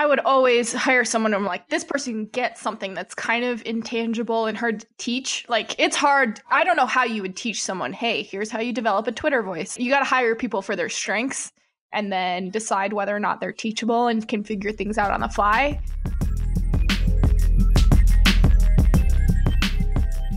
I would always hire someone I'm like, this person gets something that's kind of intangible and hard to teach. Like, it's hard. I don't know how you would teach someone, hey, here's how you develop a Twitter voice. You got to hire people for their strengths and then decide whether or not they're teachable and can figure things out on the fly.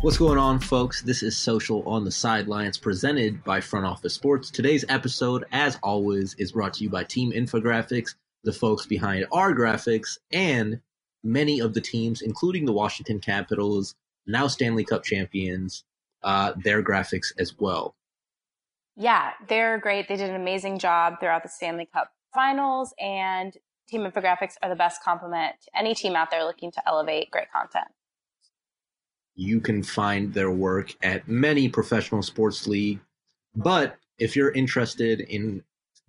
What's going on, folks? This is Social on the Sidelines presented by Front Office Sports. Today's episode, as always, is brought to you by Team Infographics the folks behind our graphics, and many of the teams, including the Washington Capitals, now Stanley Cup champions, uh, their graphics as well. Yeah, they're great. They did an amazing job throughout the Stanley Cup finals, and Team Infographics are the best complement to any team out there looking to elevate great content. You can find their work at many professional sports league, but if you're interested in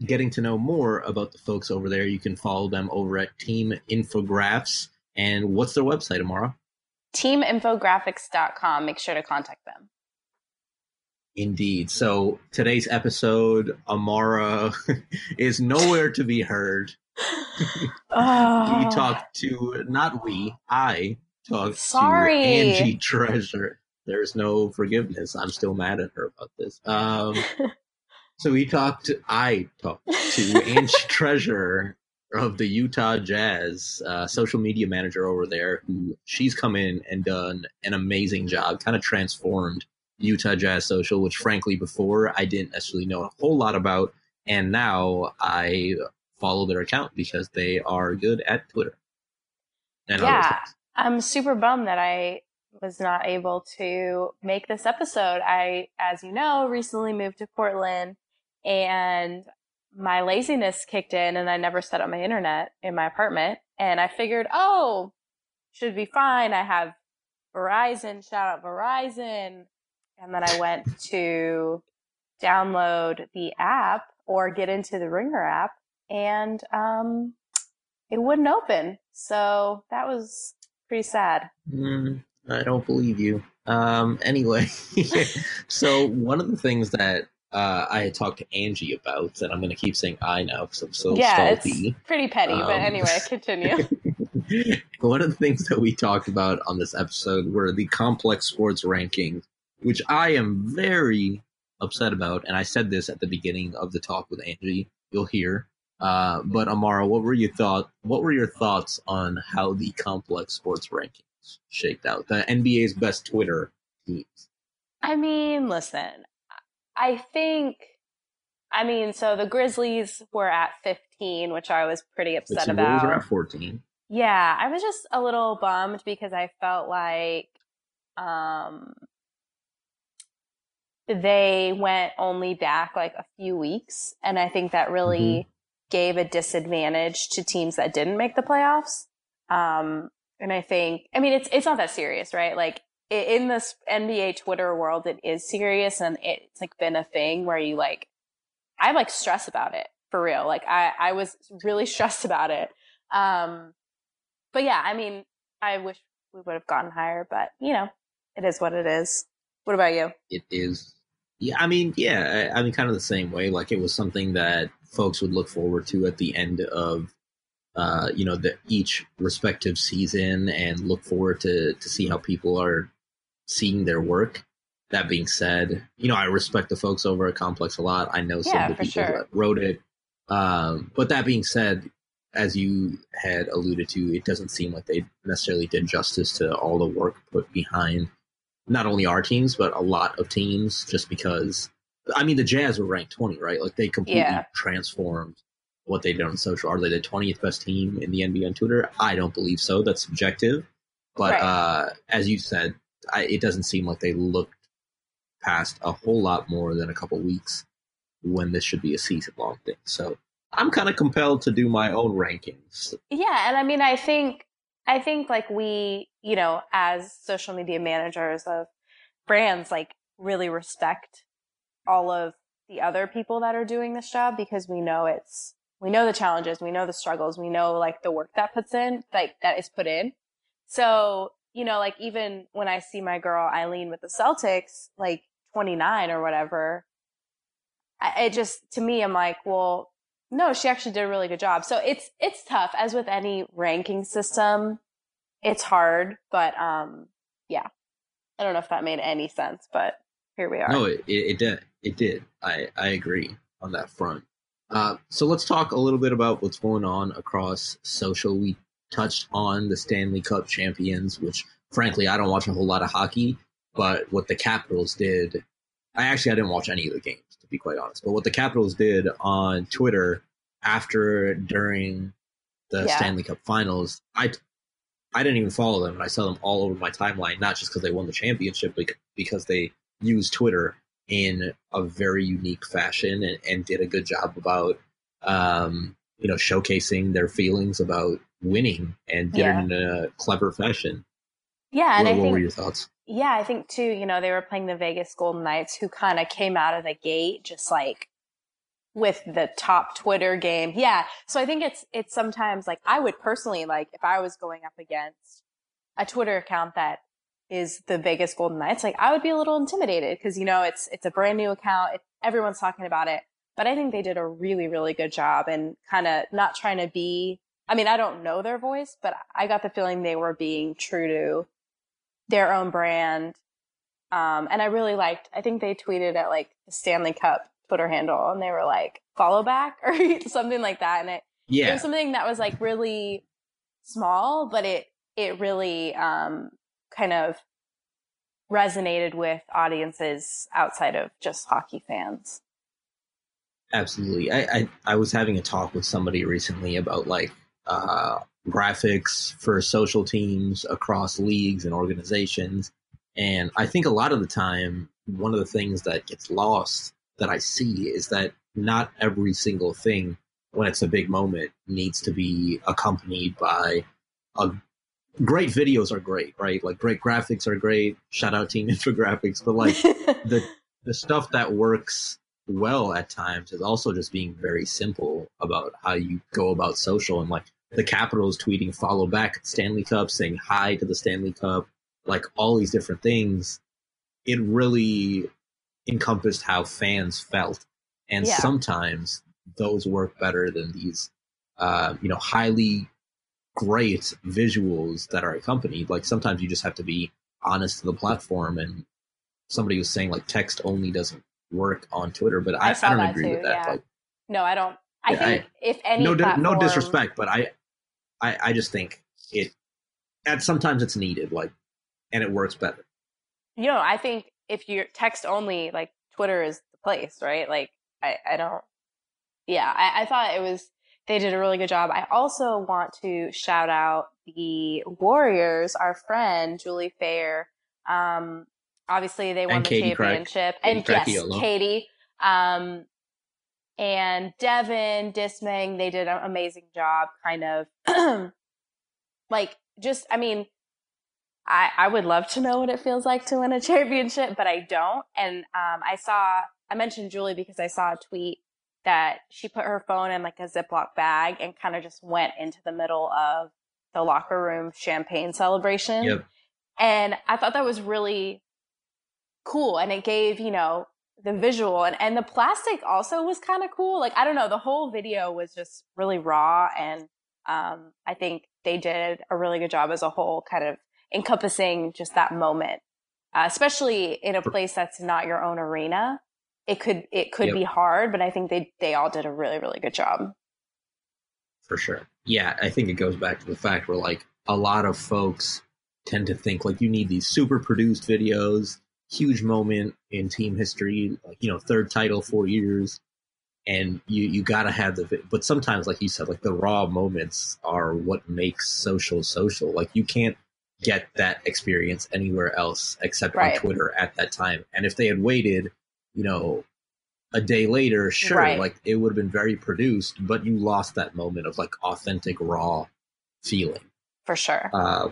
getting to know more about the folks over there, you can follow them over at Team Infographs. And what's their website, Amara? Teaminfographics.com. Make sure to contact them. Indeed. So today's episode, Amara is nowhere to be heard. oh. we talked to, not we, I talked Sorry. to Angie Treasure. There's no forgiveness. I'm still mad at her about this. Um, so we talked. I talked to Angie Treasure of the Utah Jazz, uh, social media manager over there. Who she's come in and done an amazing job, kind of transformed Utah Jazz social, which frankly before I didn't necessarily know a whole lot about, and now I follow their account because they are good at Twitter. yeah, I'm super bummed that I was not able to make this episode. I, as you know, recently moved to Portland and my laziness kicked in and I never set up my internet in my apartment. And I figured, oh, should be fine. I have Verizon, shout out Verizon. And then I went to download the app or get into the Ringr app and um, it wouldn't open. So that was pretty sad. Mm, I don't believe you. Um, anyway, so one of the things that uh, I had talked to Angie about, and I'm going to keep saying I now because I'm so yeah, salty. it's pretty petty. Um, but anyway, continue. one of the things that we talked about on this episode were the complex sports rankings, which I am very upset about. And I said this at the beginning of the talk with Angie. You'll hear. Uh, but Amara, what were your thought? What were your thoughts on how the complex sports rankings shaked out? The NBA's best Twitter teams. I mean, listen, I think, I mean, so the Grizzlies were at 15, which I was pretty upset the about. were at 14. Yeah, I was just a little bummed because I felt like um, they went only back like a few weeks. And I think that really mm-hmm. gave a disadvantage to teams that didn't make the playoffs. Um, and I think, I mean, it's, it's not that serious, right? Like in this NBA Twitter world, it is serious and it's like been a thing where you like, I like stress about it for real. Like I, I was really stressed about it. Um, but yeah, I mean, I wish we would have gotten higher, but you know, it is what it is. What about you? It is. Yeah, I mean, yeah, I, I mean, kind of the same way. Like it was something that folks would look forward to at the end of uh, you know, the each respective season and look forward to to see how people are seeing their work. That being said, you know, I respect the folks over at Complex a lot. I know some yeah, of the people sure. that wrote it. Um, but that being said, as you had alluded to, it doesn't seem like they necessarily did justice to all the work put behind not only our teams, but a lot of teams, just because, I mean, the Jazz were ranked 20, right? Like they completely yeah. transformed what they did on social. Are they the 20th best team in the NBA on Twitter? I don't believe so. That's subjective. But right. uh, as you said, I, it doesn't seem like they looked past a whole lot more than a couple weeks when this should be a season long thing. So I'm kind of compelled to do my own rankings. Yeah, and I mean, I think I think like we, you know, as social media managers of brands, like really respect all of the other people that are doing this job because we know it's we know the challenges, we know the struggles, we know like the work that puts in, like that is put in. So you know, like even when I see my girl Eileen with the Celtics, like 29 or whatever, I, it just, to me, I'm like, well, no, she actually did a really good job. So it's it's tough as with any ranking system. It's hard, but um yeah. I don't know if that made any sense, but here we are. No, it, it, did. It did. I, I agree on that front. Uh, so let's talk a little bit about what's going on across social. Touched on the Stanley Cup champions, which frankly, I don't watch a whole lot of hockey, but what the Capitals did, I actually I didn't watch any of the games to be quite honest. But what the Capitals did on Twitter after during the yeah. Stanley Cup Finals, I I didn't even follow them, and I saw them all over my timeline. Not just because they won the championship, but because they used Twitter in a very unique fashion and, and did a good job about um, you know showcasing their feelings about winning and did yeah. it in a clever fashion. Yeah, and what, I think, were your thoughts? Yeah, I think too. You know, they were playing the Vegas Golden Knights, who kind of came out of the gate just like with the top Twitter game. Yeah, so I think it's it's sometimes like I would personally like if I was going up against a Twitter account that is the Vegas Golden Knights, like I would be a little intimidated because you know it's it's a brand new account, it, everyone's talking about it. But I think they did a really really good job and kind of not trying to be. I mean, I don't know their voice, but I got the feeling they were being true to their own brand. Um, and I really liked, I think they tweeted at like the Stanley Cup Twitter handle and they were like, follow back or something like that. And it, yeah. it was something that was like really small, but it, it really, um, kind of resonated with audiences outside of just hockey fans. Absolutely. I, I, I was having a talk with somebody recently about like, uh, graphics for social teams across leagues and organizations. And I think a lot of the time, one of the things that gets lost that I see is that not every single thing when it's a big moment needs to be accompanied by a great videos are great, right? Like great graphics are great. Shout out team infographics, but like the the stuff that works well at times is also just being very simple about how you go about social and like the Capitals tweeting follow back at Stanley Cup, saying hi to the Stanley Cup, like all these different things. It really encompassed how fans felt. And yeah. sometimes those work better than these, uh, you know, highly great visuals that are accompanied. Like sometimes you just have to be honest to the platform. And somebody was saying like text only doesn't work on Twitter, but I, I, I don't agree too, with that. Yeah. Like, no, I don't. I yeah, think I, if any no, platform... no disrespect, but I I, I just think it and sometimes it's needed, like and it works better. You know, I think if you're text only, like Twitter is the place, right? Like I, I don't yeah, I, I thought it was they did a really good job. I also want to shout out the Warriors, our friend Julie Fair. Um, obviously they won and the Katie championship, Craig. and Katie yes, Katie. Um, and Devin Dismang, they did an amazing job kind of like just I mean I I would love to know what it feels like to win a championship, but I don't. And um I saw I mentioned Julie because I saw a tweet that she put her phone in like a Ziploc bag and kind of just went into the middle of the locker room champagne celebration. Yep. And I thought that was really cool. And it gave, you know, the visual and, and the plastic also was kind of cool. Like, I don't know, the whole video was just really raw. And, um, I think they did a really good job as a whole, kind of encompassing just that moment, uh, especially in a place that's not your own arena. It could, it could yep. be hard, but I think they, they all did a really, really good job. For sure. Yeah. I think it goes back to the fact where like a lot of folks tend to think like you need these super produced videos huge moment in team history, like, you know, third title, four years. And you, you gotta have the, but sometimes, like you said, like the raw moments are what makes social social. Like you can't get that experience anywhere else except right. on Twitter at that time. And if they had waited, you know, a day later, sure, right. like it would have been very produced, but you lost that moment of like authentic, raw feeling. For sure. Uh,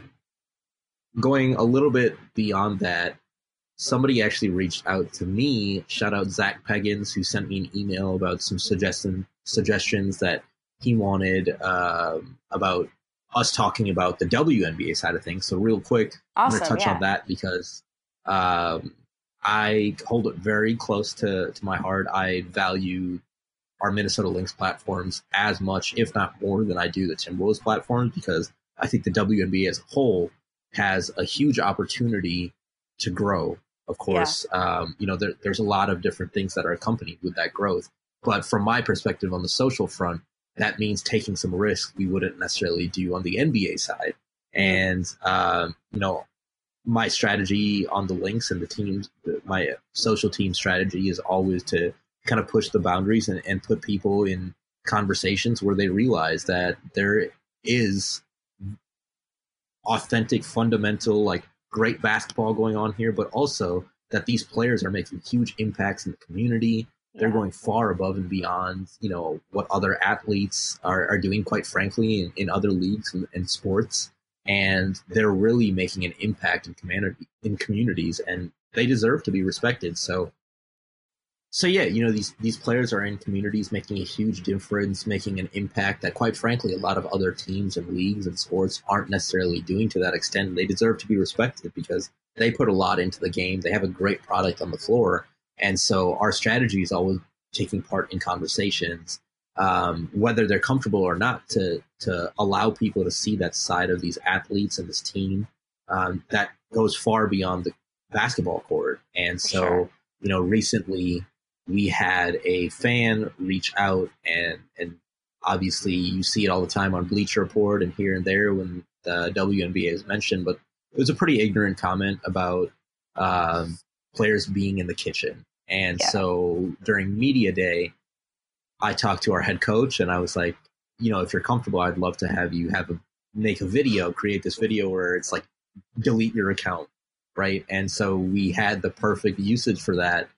going a little bit beyond that, somebody actually reached out to me. Shout out Zach Peggins, who sent me an email about some suggestion suggestions that he wanted um, about us talking about the WNBA side of things. So real quick, awesome, I'm going to touch yeah. on that because um, I hold it very close to, to my heart. I value our Minnesota Lynx platforms as much, if not more, than I do the Timberwolves platforms because I think the WNBA as a whole has a huge opportunity to grow. Of course, yeah. um, you know there, there's a lot of different things that are accompanied with that growth. But from my perspective on the social front, that means taking some risks we wouldn't necessarily do on the NBA side. And um, you know, my strategy on the Lynx and the teams, my social team strategy is always to kind of push the boundaries and, and put people in conversations where they realize that there is authentic, fundamental, like great basketball going on here, but also that these players are making huge impacts in the community. They're yeah. going far above and beyond, you know, what other athletes are, are doing, quite frankly, in, in other leagues and, and, sports. And they're really making an impact in community in communities and they deserve to be respected. So so yeah, you know these these players are in communities making a huge difference, making an impact that, quite frankly, a lot of other teams and leagues and sports aren't necessarily doing to that extent. They deserve to be respected because they put a lot into the game. They have a great product on the floor, and so our strategy is always taking part in conversations, um, whether they're comfortable or not, to to allow people to see that side of these athletes and this team um, that goes far beyond the basketball court. And so, sure. you know, recently we had a fan reach out and and obviously you see it all the time on Bleacher Report and here and there when the WNBA is mentioned, but it was a pretty ignorant comment about um, players being in the kitchen. And yeah. so during media day, I talked to our head coach and I was like, you know, if you're comfortable, I'd love to have you have a make a video, create this video where it's like delete your account, right? And so we had the perfect usage for that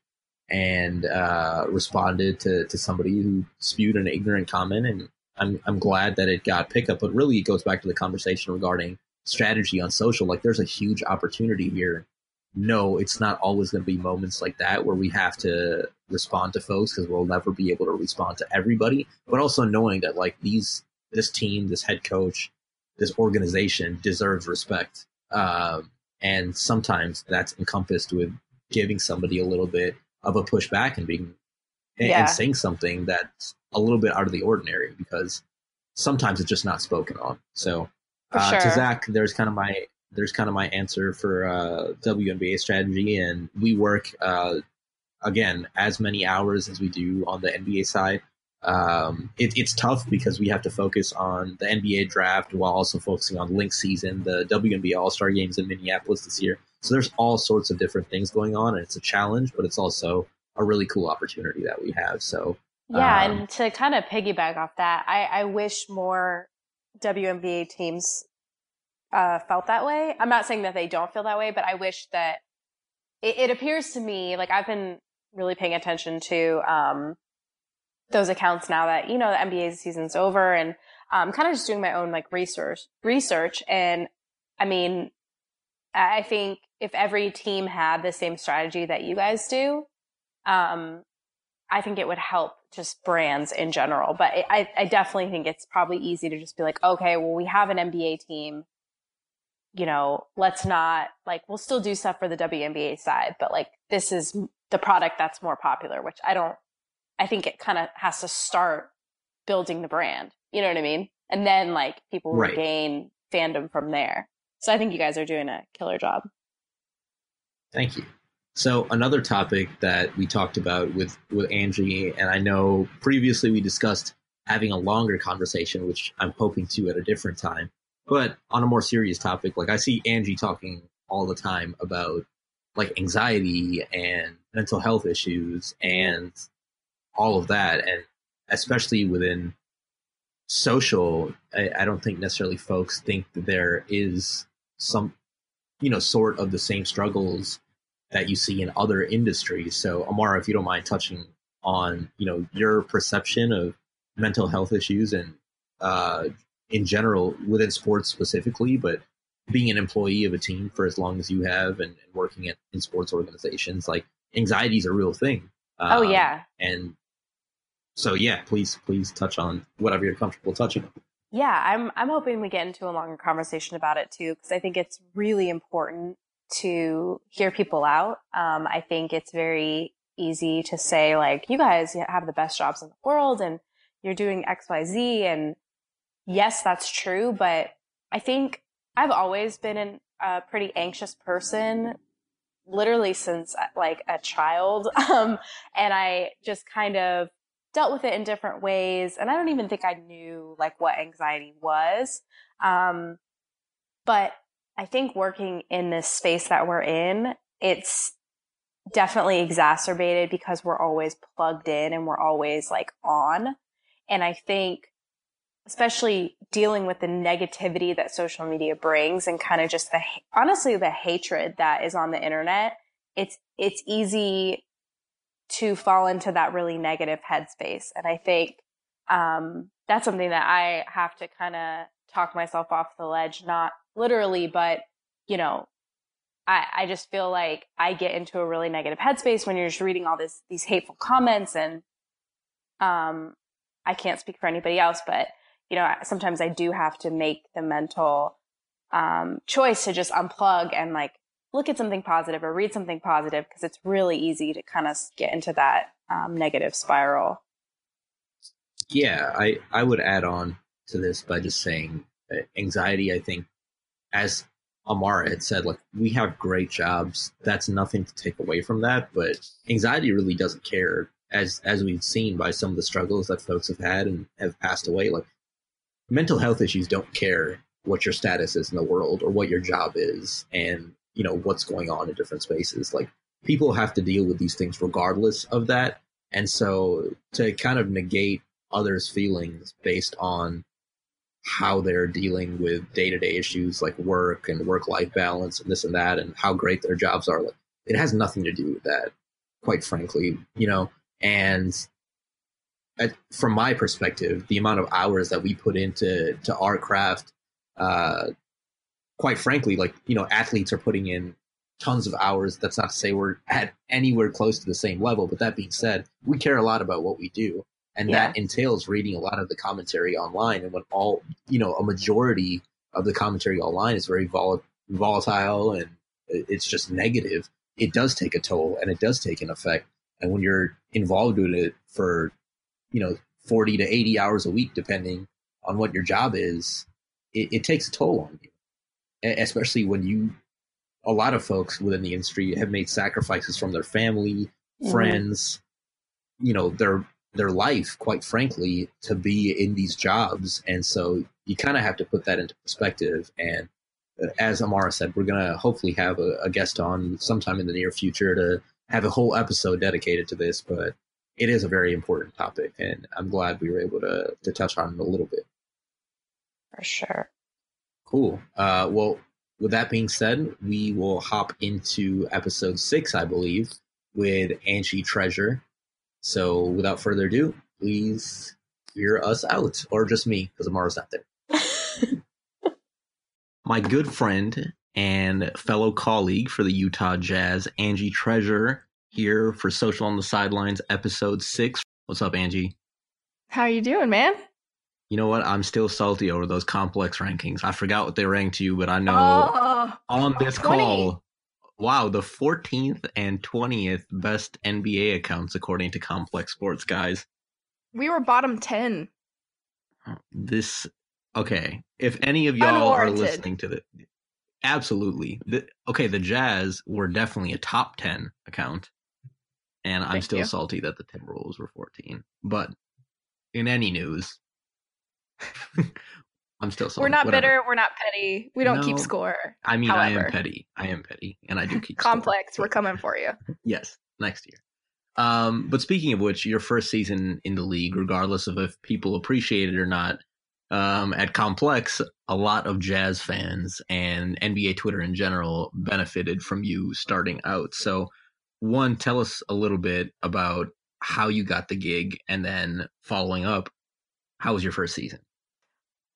and uh, responded to, to somebody who spewed an ignorant comment. And I'm, I'm glad that it got pickup, but really it goes back to the conversation regarding strategy on social. Like there's a huge opportunity here. No, it's not always going to be moments like that where we have to respond to folks because we'll never be able to respond to everybody. But also knowing that like these, this team, this head coach, this organization deserves respect. Um, and sometimes that's encompassed with giving somebody a little bit of a pushback and being and, yeah. and saying something that's a little bit out of the ordinary because sometimes it's just not spoken on. So uh, sure. to Zach, there's kind of my there's kind of my answer for uh, WNBA strategy, and we work uh, again as many hours as we do on the NBA side. Um, it, it's tough because we have to focus on the NBA draft while also focusing on Lynx season, the WNBA All Star games in Minneapolis this year. So there's all sorts of different things going on, and it's a challenge, but it's also a really cool opportunity that we have. So yeah, um, and to kind of piggyback off that, I, I wish more WNBA teams uh, felt that way. I'm not saying that they don't feel that way, but I wish that it, it appears to me like I've been really paying attention to um, those accounts now that you know the NBA season's over, and I'm um, kind of just doing my own like research research. And I mean, I think if every team had the same strategy that you guys do, um, I think it would help just brands in general. But I, I definitely think it's probably easy to just be like, okay, well, we have an NBA team. You know, let's not like, we'll still do stuff for the WNBA side, but like, this is the product that's more popular, which I don't, I think it kind of has to start building the brand. You know what I mean? And then like people right. will gain fandom from there. So I think you guys are doing a killer job. Thank you. So another topic that we talked about with with Angie, and I know previously we discussed having a longer conversation, which I'm hoping to at a different time. But on a more serious topic, like I see Angie talking all the time about like anxiety and mental health issues and all of that, and especially within social, I, I don't think necessarily folks think that there is some, you know, sort of the same struggles that you see in other industries. So, Amara, if you don't mind touching on, you know, your perception of mental health issues and uh, in general within sports specifically, but being an employee of a team for as long as you have and, and working at, in sports organizations, like anxiety is a real thing. Oh, um, oh yeah, and so yeah, please please touch on whatever you're comfortable touching on yeah, I'm I'm hoping we get into a longer conversation about it too because I think it's really important to hear people out. Um, I think it's very easy to say like, you guys have the best jobs in the world and you're doing XYZ. And yes, that's true. But I think I've always been an, a pretty anxious person, literally since like a child. Um, and I just kind of dealt with it in different ways. And I don't even think I knew like what anxiety was. Um, but I think working in this space that we're in, it's definitely exacerbated because we're always plugged in and we're always like on. And I think especially dealing with the negativity that social media brings and kind of just the honestly the hatred that is on the internet it's it's easy to fall into that really negative headspace. And i think um, that's something that i have to kind of talk myself off the ledge not literally but you know I, I just feel like I get into a really negative headspace when you're just reading all this these hateful comments and um I can't speak for anybody else, but you know, sometimes I do have to make the mental um, choice to just unplug and like look at something positive or read something positive because it's really easy to kind of get into that um, negative spiral. Yeah, I I would add on to this by just saying anxiety. I think, as Amara had said, like we have great jobs. That's nothing to take away from that, but anxiety really doesn't care. As as we've seen by some of the struggles that folks have had and have passed away, like mental health issues don't care what your status is in the world or what your job is and you know what's going on in different spaces. Like people have to deal with these things regardless of that. And so to kind of negate others feelings based on how they're dealing with day-to-day issues like work and work-life balance and this and that and how great their jobs are like it has nothing to do with that quite frankly you know? And from my perspective, the amount of hours that we put into to our craft, uh, quite frankly, like you know, athletes are putting in tons of hours. That's not to say we're at anywhere close to the same level, but that being said, we care a lot about what we do, and yeah. that entails reading a lot of the commentary online. And when all you know, a majority of the commentary online is very vol- volatile and it's just negative, it does take a toll and it does take an effect. And when you're involved with it for you know 40 to 80 hours a week depending on what your job is it, it takes a toll on you especially when you a lot of folks within the industry have made sacrifices from their family mm-hmm. friends you know their their life quite frankly to be in these jobs and so you kind of have to put that into perspective and uh, as amara said we're going to hopefully have a, a, guest on sometime in the near future to have a whole episode dedicated to this but it is a very important topic, and I'm glad we were able to to touch on it a little bit. For sure. Cool. Uh, well, with that being said, we will hop into episode six, I believe, with Angie Treasure. So, without further ado, please hear us out, or just me, because Amara's not there. My good friend and fellow colleague for the Utah Jazz, Angie Treasure, here for Social on the Sidelines, episode six. What's up, Angie? How you doing, man? You know what? I'm still salty over those complex rankings. I forgot what they ranked you, but I know oh, on this 20. call, wow, the 14th and 20th best NBA accounts according to Complex Sports, guys. We were bottom 10. This okay. If any of y'all are listening to the absolutely. The, okay, the Jazz were definitely a top 10 account and I'm still you. salty that the Timberwolves were 14. But in any news, I'm still salty. We're not Whatever. bitter. We're not petty. We don't no, keep score. I mean, however. I am petty. I am petty, and I do keep score. complex. Score. We're coming for you. yes, next year. Um, but speaking of which, your first season in the league, regardless of if people appreciate it or not, um, at Complex, a lot of Jazz fans and NBA Twitter in general benefited from you starting out. So one, tell us a little bit about how you got the gig, and then following up, how was your first season?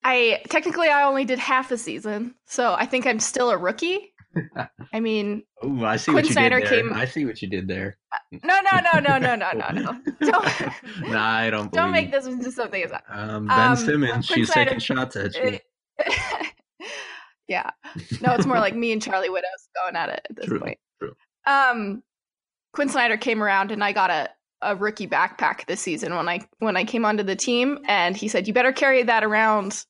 I technically I only did half a season, so I think I'm still a rookie. I mean, Ooh, I see Quin what you Snyder did there. Came... I see what you did there. No, no, no, no, no, no, no, no. Don't. nah, I don't. Don't make this into something as um, Ben um, Simmons. Quin she's Snyder... taking shots at you. yeah. No, it's more like me and Charlie Widows going at it at this true, point. True. Um, Quin Snyder came around and I got a a rookie backpack this season when I when I came onto the team, and he said you better carry that around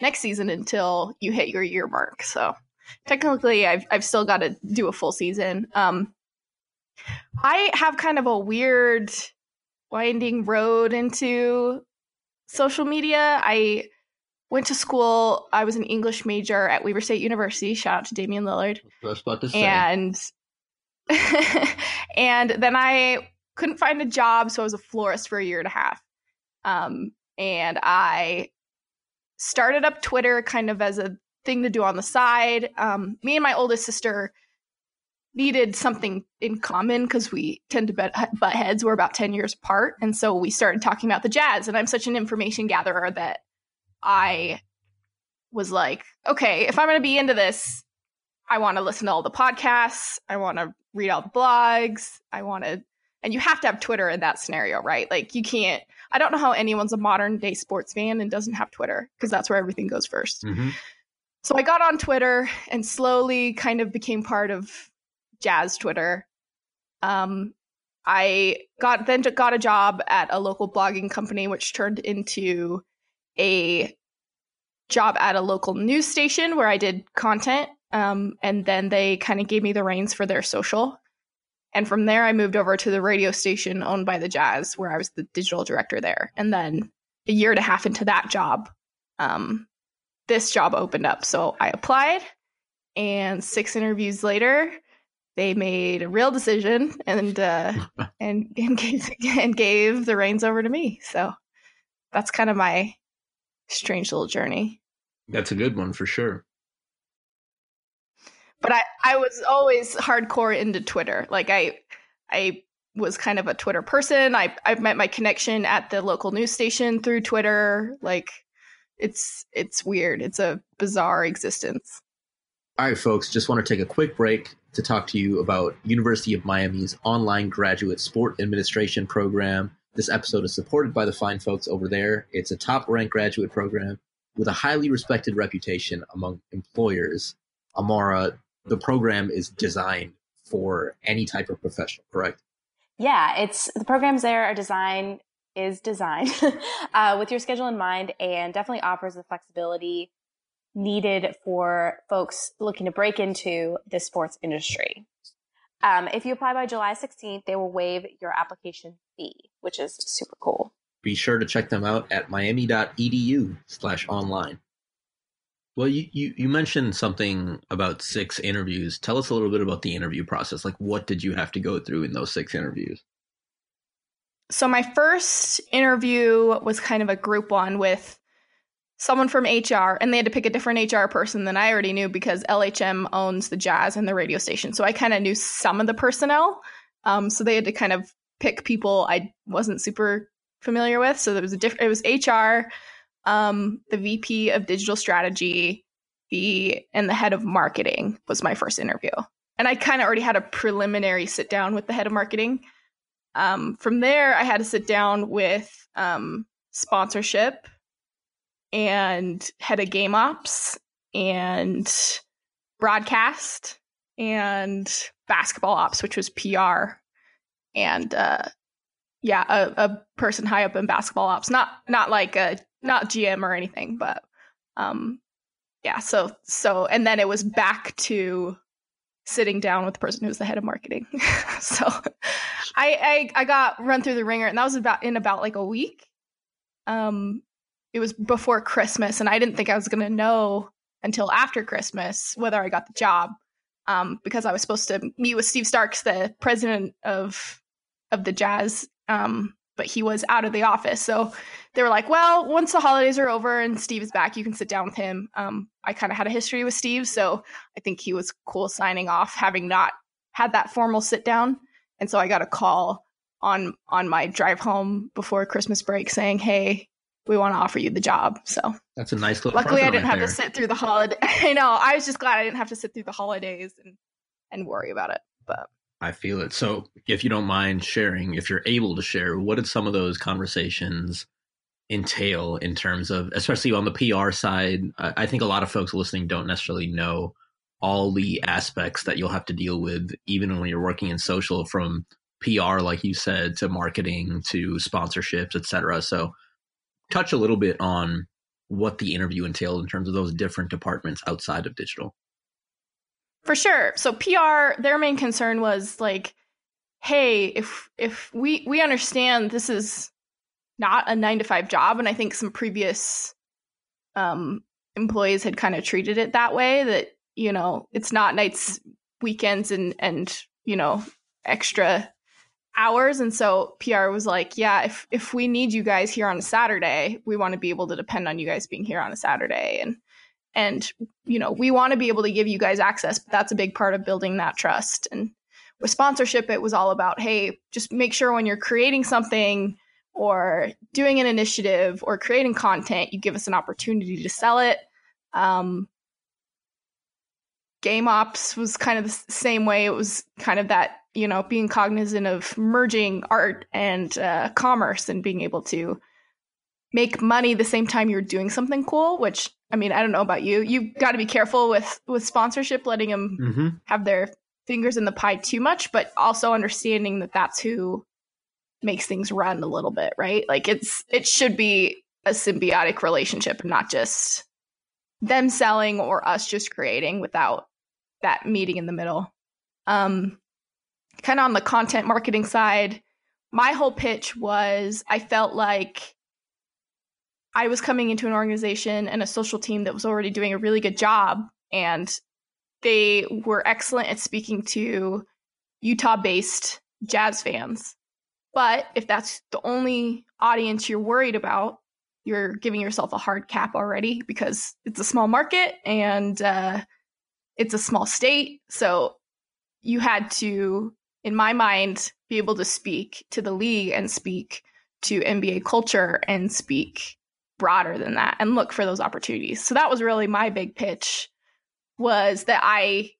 next season until you hit your year mark. So technically, I've I've still got to do a full season. Um, I have kind of a weird winding road into social media. I went to school. I was an English major at Weber State University. Shout out to Damian Lillard. I was about to say. And and then I couldn't find a job, so I was a florist for a year and a half. Um, and I started up Twitter kind of as a thing to do on the side. Um, me and my oldest sister needed something in common because we tend to butt, butt heads. We're about 10 years apart. And so we started talking about the jazz. And I'm such an information gatherer that I was like, okay, if I'm going to be into this, I want to listen to all the podcasts. I want to read all the blogs. I want to, and you have to have Twitter in that scenario, right? Like you can't, I don't know how anyone's a modern day sports fan and doesn't have Twitter because that's where everything goes 1st mm-hmm. So I got on Twitter and slowly kind of became part of Jazz Twitter. Um, I got then got a job at a local blogging company, which turned into a job at a local news station where I did content. Um, and then they kind of gave me the reins for their social. And from there, I moved over to the radio station owned by the Jazz, where I was the digital director there. And then a year and a half into that job, um, this job opened up. So I applied, and six interviews later, they made a real decision and uh, and and gave, and gave the reins over to me. So that's kind of my strange little journey. That's a good one for sure. But I I was always hardcore into Twitter. Like I I was kind of a Twitter person. I I met my connection at the local news station through Twitter. Like it's it's weird. It's a bizarre existence. All right, folks, just want to take a quick break to talk to you about University of Miami's online graduate sport administration program. This episode is supported by the fine folks over there. It's a top ranked graduate program with a highly respected reputation among employers. Amara, the program is designed for any type of professional, correct? Yeah, it's the programs there are designed is designed uh, with your schedule in mind and definitely offers the flexibility needed for folks looking to break into the sports industry. Um, if you apply by July 16th, they will waive your application fee, which is super cool. Be sure to check them out at miami.edu slash online. Well, you, you, you mentioned something about six interviews. Tell us a little bit about the interview process. Like, what did you have to go through in those six interviews? So, my first interview was kind of a group one with someone from HR, and they had to pick a different HR person than I already knew because LHM owns the Jazz and the radio station. So I kind of knew some of the personnel. Um, so they had to kind of pick people I wasn't super familiar with. So there was a different. It was HR, um, the VP of digital strategy, the and the head of marketing was my first interview, and I kind of already had a preliminary sit down with the head of marketing. Um, from there, I had to sit down with um, sponsorship and head of game ops and broadcast and basketball ops, which was PR. And uh, yeah, a, a, person high up in basketball ops, not not like a not GM or anything, but um, yeah. So so and then it was back to sitting down with the person who was the head of marketing. so I, I I got run through the ringer, and that was about in about like a week. Um, it was before Christmas, and I didn't think I was going to know until after Christmas whether I got the job, um, because I was supposed to meet with Steve Starks, the president of of the Jazz, um, but he was out of the office. So they were like, "Well, once the holidays are over and Steve is back, you can sit down with him." Um, I kind of had a history with Steve, so I think he was cool signing off, having not had that formal sit down. And so I got a call on on my drive home before Christmas break saying, "Hey, we want to offer you the job. So that's a nice little. Luckily, I didn't right have there. to sit through the holiday. I know. I was just glad I didn't have to sit through the holidays and and worry about it. But I feel it. So, if you don't mind sharing, if you're able to share, what did some of those conversations entail in terms of, especially on the PR side? I think a lot of folks listening don't necessarily know all the aspects that you'll have to deal with, even when you're working in social, from PR, like you said, to marketing, to sponsorships, etc. So, touch a little bit on what the interview entailed in terms of those different departments outside of digital. For sure. So PR, their main concern was like, hey, if if we we understand this is not a nine to five job, and I think some previous um, employees had kind of treated it that way. That you know, it's not nights, weekends, and and you know, extra hours and so PR was like, yeah, if if we need you guys here on a Saturday, we want to be able to depend on you guys being here on a Saturday and and you know, we want to be able to give you guys access, but that's a big part of building that trust. And with sponsorship it was all about, hey, just make sure when you're creating something or doing an initiative or creating content, you give us an opportunity to sell it. Um, game ops was kind of the same way. It was kind of that you know, being cognizant of merging art and uh, commerce and being able to make money the same time you're doing something cool. Which I mean, I don't know about you. You've got to be careful with with sponsorship, letting them mm-hmm. have their fingers in the pie too much, but also understanding that that's who makes things run a little bit, right? Like it's it should be a symbiotic relationship and not just them selling or us just creating without that meeting in the middle. Um, kind of on the content marketing side, my whole pitch was I felt like I was coming into an organization and a social team that was already doing a really good job and they were excellent at speaking to Utah based jazz fans. But if that's the only audience you're worried about, you're giving yourself a hard cap already because it's a small market and uh, it's a small state. So you had to in my mind, be able to speak to the league and speak to NBA culture and speak broader than that and look for those opportunities. So that was really my big pitch was that I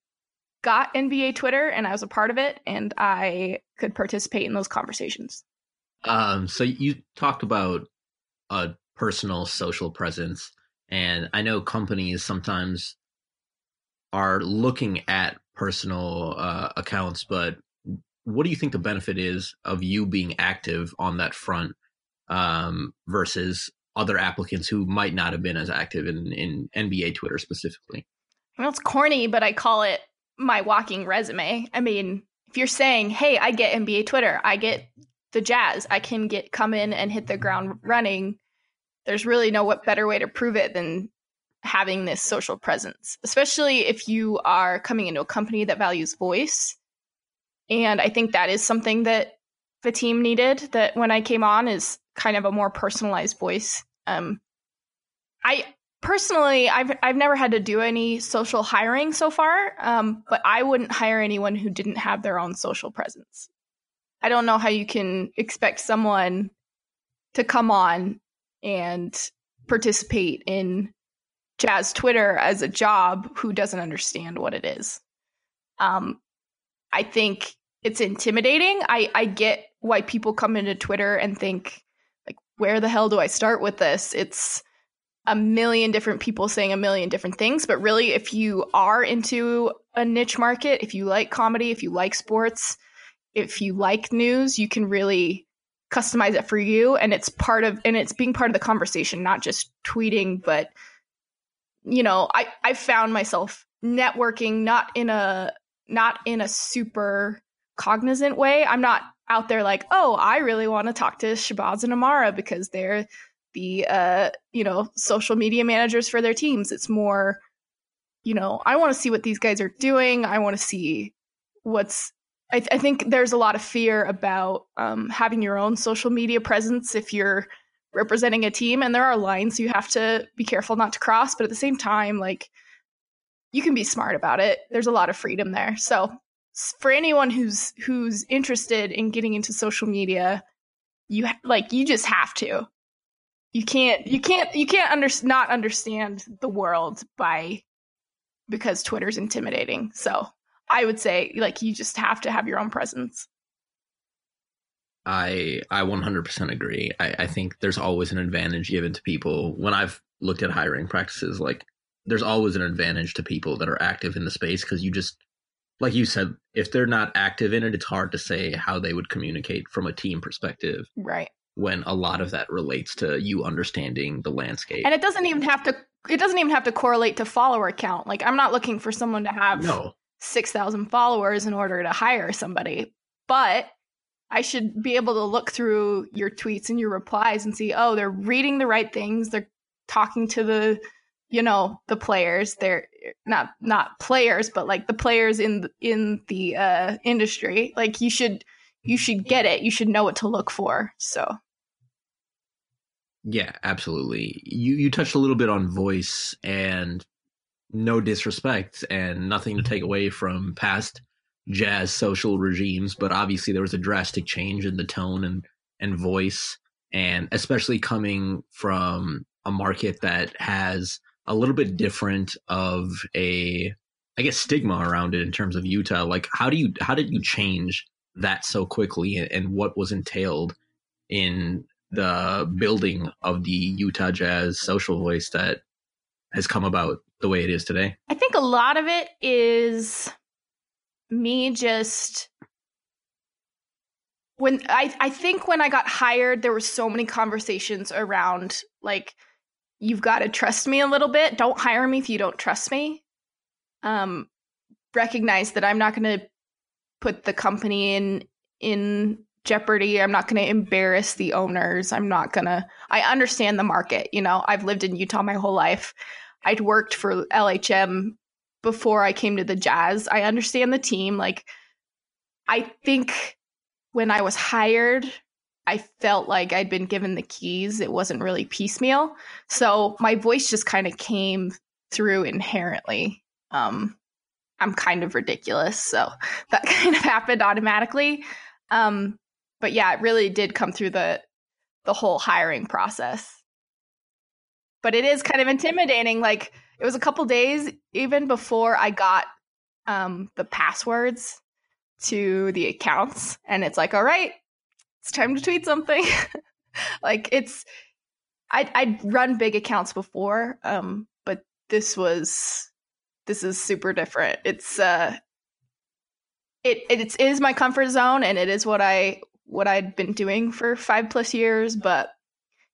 got NBA Twitter and I was a part of it and I could participate in those conversations. Um, so you talked about a personal social presence and I know companies sometimes are looking at personal uh, accounts, but what do you think the benefit is of you being active on that front um, versus other applicants who might not have been as active in, in NBA Twitter specifically? Well, it's corny, but I call it my walking resume. I mean, if you're saying, "Hey, I get NBA Twitter, I get the Jazz, I can get come in and hit the ground running," there's really no what better way to prove it than having this social presence, especially if you are coming into a company that values voice and I think that is something that the team needed that when I came on is kind of a more personalized voice. Um, I personally, I've I've never had to do any social hiring so far, um, but I wouldn't hire anyone who didn't have their own social presence. I don't know how you can expect someone to come on and participate in jazz Twitter as a job who doesn't understand what it is. Um, I think it's intimidating. I I get why people come into Twitter and think where the hell do I start with this? It's a million different people saying a million different things, but really if you are into a niche market, if you like comedy, if you like sports, if you like news, you can really customize it for you and it's part of and it's being part of the conversation, not just tweeting, but you know, I I found myself networking not in a not in a super cognizant way. I'm not out there like, oh, I really want to talk to Shahbaz and Amara because they're the uh, you know, social media managers for their teams. It's more, you know, I want to see what these guys are doing. I want to see what's I, th- I, think there's a lot of fear about um, having your own social media presence if you're representing a team, and there are lines you have to be careful not to cross. But at the same time, like you can be smart about it. There's a lot of freedom there. So for anyone who's who's interested in getting into social media, you like you just have to. You can't you can't you can't under, not understand the world by because Twitter's intimidating. So I would say like you just have to have your own presence. I I 100% agree. I, I think there's always an advantage given to people when I've looked at hiring practices. Like there's always an advantage to people that are active in the space because you just like you said, if they're not active in it, it's hard to say how they would communicate from a team perspective. Right. When a lot of that relates to you understanding the landscape. And it doesn't even have to it doesn't even have to correlate to follower count. Like I'm not looking for someone to have no. 6,000 followers in order to hire somebody, but I should be able to look through your tweets and your replies and see, oh, they're reading the right things, they're talking to the you know the players they're not not players but like the players in in the uh industry like you should you should get it. You should know what to look for. So. Yeah absolutely. You you touched a little bit on voice and no disrespect and nothing to take away from past jazz social regimes but obviously there was a drastic change in the tone and and voice and especially coming from a market that has a little bit different of a I guess stigma around it in terms of Utah. Like how do you how did you change that so quickly and what was entailed in the building of the Utah Jazz social voice that has come about the way it is today? I think a lot of it is me just when I I think when I got hired there were so many conversations around like you've got to trust me a little bit. Don't hire me if you don't trust me. Um, recognize that I'm not going to put the company in in jeopardy. I'm not going to embarrass the owners. I'm not going to. I understand the market. You know, I've lived in Utah my whole life. I'd worked for LHM before I came to the Jazz. I understand the team. Like, I think when I was hired, I felt like I'd been given the keys. It wasn't really piecemeal. So my voice just kind of came through inherently. Um, I'm kind of ridiculous. So that kind of happened automatically. Um, but yeah, it really did come through the the whole hiring process. But it is kind of intimidating. Like it was a couple days even before I got um, the passwords to the accounts, and it's like, all right, it's time to tweet something. like it's I'd I'd run big accounts before, um, but this was this is super different. It's uh it it's it is my comfort zone and it is what I what I'd been doing for five plus years, but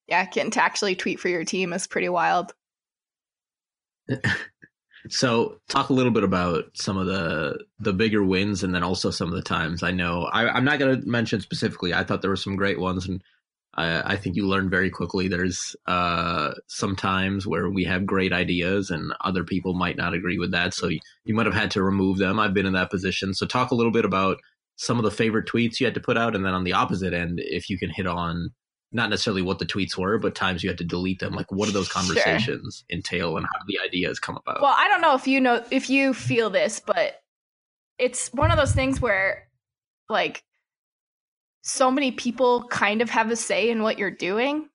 yeah, getting to actually tweet for your team is pretty wild. So, talk a little bit about some of the the bigger wins, and then also some of the times. I know I, am not going to mention specifically. I thought there were some great ones, and I, I think you learned very quickly. There's uh, some times where we have great ideas, and other people might not agree with that. So you, you might have had to remove them. I've been in that position. So, talk a little bit about some of the favorite tweets you had to put out, and then on the opposite end, if you can hit on not necessarily what the tweets were, but times you had to delete them. Like, what do those conversations sure. entail, and how do the ideas come about? Well, I don't know if you know if you feel this, but it's one of those things where, like, so many people kind of have a say in what you're doing,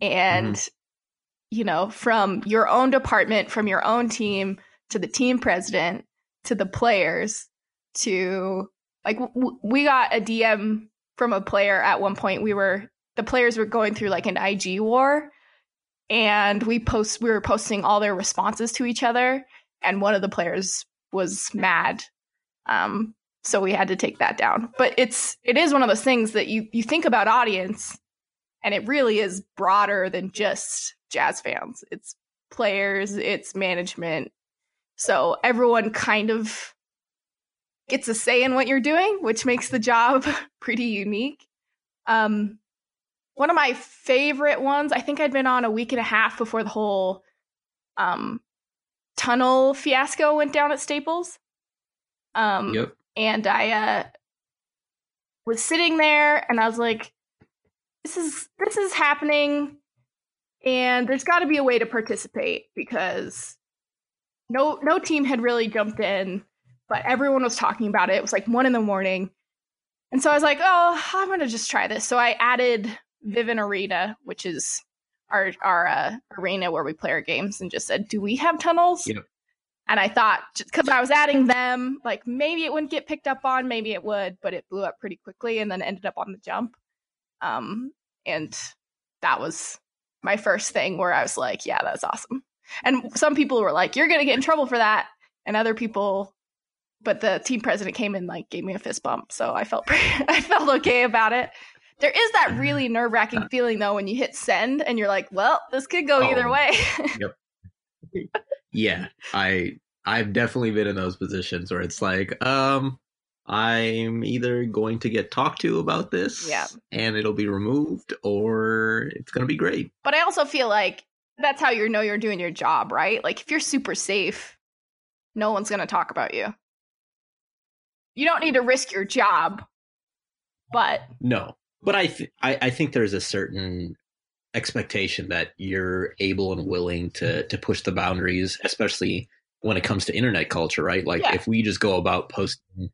and mm-hmm. you know, from your own department, from your own team to the team president to the players to like w- we got a DM from a player at one point. We were the players were going through like an IG war and we post we were posting all their responses to each other and one of the players was mad. Um so we had to take that down. But it's it is one of those things that you you think about audience and it really is broader than just jazz fans. It's players it's management. So everyone kind of gets a say in what you're doing which makes the job pretty unique. Um one of my favorite ones. I think I'd been on a week and a half before the whole um, tunnel fiasco went down at Staples. Um, yep. And I uh, was sitting there, and I was like, "This is this is happening, and there's got to be a way to participate because no no team had really jumped in, but everyone was talking about it. It was like one in the morning." And so I was like, oh, I'm going to just try this. So I added Vivint Arena, which is our our uh, arena where we play our games, and just said, "Do we have tunnels?" Yep. And I thought, because I was adding them, like maybe it wouldn't get picked up on, maybe it would, but it blew up pretty quickly, and then ended up on the jump. Um, and that was my first thing where I was like, "Yeah, that's awesome." And some people were like, "You're gonna get in trouble for that," and other people but the team president came and like gave me a fist bump, so I felt pretty, I felt okay about it. There is that really nerve wracking feeling though when you hit send and you're like, well, this could go oh, either way. yep. Yeah, I I've definitely been in those positions where it's like, um, I'm either going to get talked to about this, yeah. and it'll be removed, or it's going to be great. But I also feel like that's how you know you're doing your job, right? Like if you're super safe, no one's going to talk about you. You don't need to risk your job, but no. But I, th- I, I think there's a certain expectation that you're able and willing to mm-hmm. to push the boundaries, especially when it comes to internet culture, right? Like yeah. if we just go about posting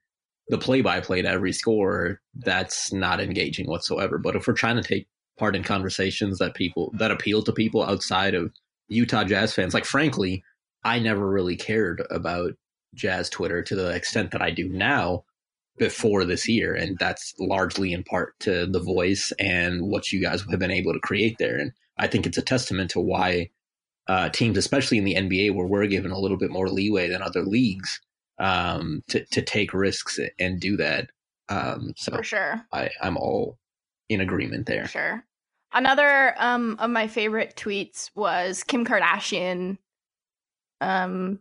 the play by play to every score, that's not engaging whatsoever. But if we're trying to take part in conversations that people that appeal to people outside of Utah Jazz fans, like frankly, I never really cared about Jazz Twitter to the extent that I do now before this year. And that's largely in part to the voice and what you guys have been able to create there. And I think it's a testament to why uh, teams, especially in the NBA, where we're given a little bit more leeway than other leagues, um, to to take risks and do that. Um, so for sure, I, I'm all in agreement there. For sure. Another um, of my favorite tweets was Kim Kardashian um,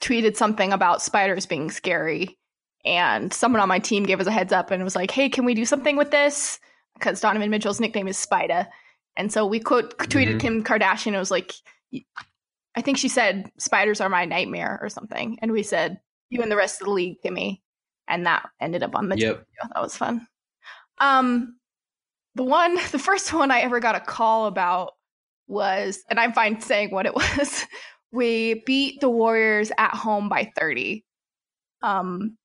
tweeted something about spiders being scary, and someone on my team gave us a heads up and was like, "Hey, can we do something with this?" Because Donovan Mitchell's nickname is Spida, and so we quote tweeted mm-hmm. Kim Kardashian. It was like, I think she said, "Spiders are my nightmare" or something, and we said, you and the rest of the league, Kimmy. And that ended up on the yep. video. That was fun. Um, the one, the first one I ever got a call about was, and I'm fine saying what it was. we beat the Warriors at home by 30. Um,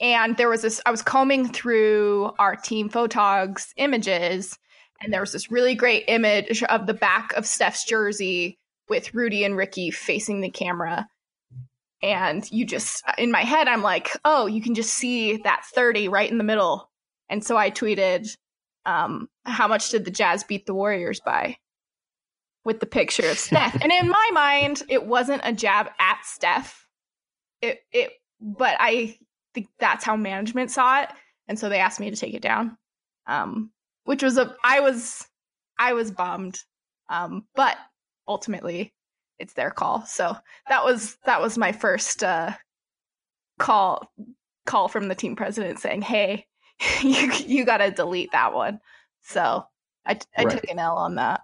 and there was this, I was combing through our team photogs images, and there was this really great image of the back of Steph's jersey with Rudy and Ricky facing the camera. And you just in my head i'm like oh you can just see that 30 right in the middle. And so i tweeted um, how much did the jazz beat the warriors by? With the picture of steph. And in my mind it wasn't a jab at steph. It it but i think that's how management saw it and so they asked me to take it down um, which was a i was i was bummed um, but ultimately it's their call. So that was that was my first uh, call call from the team president saying, "Hey, you you got to delete that one." So I I right. took an L on that.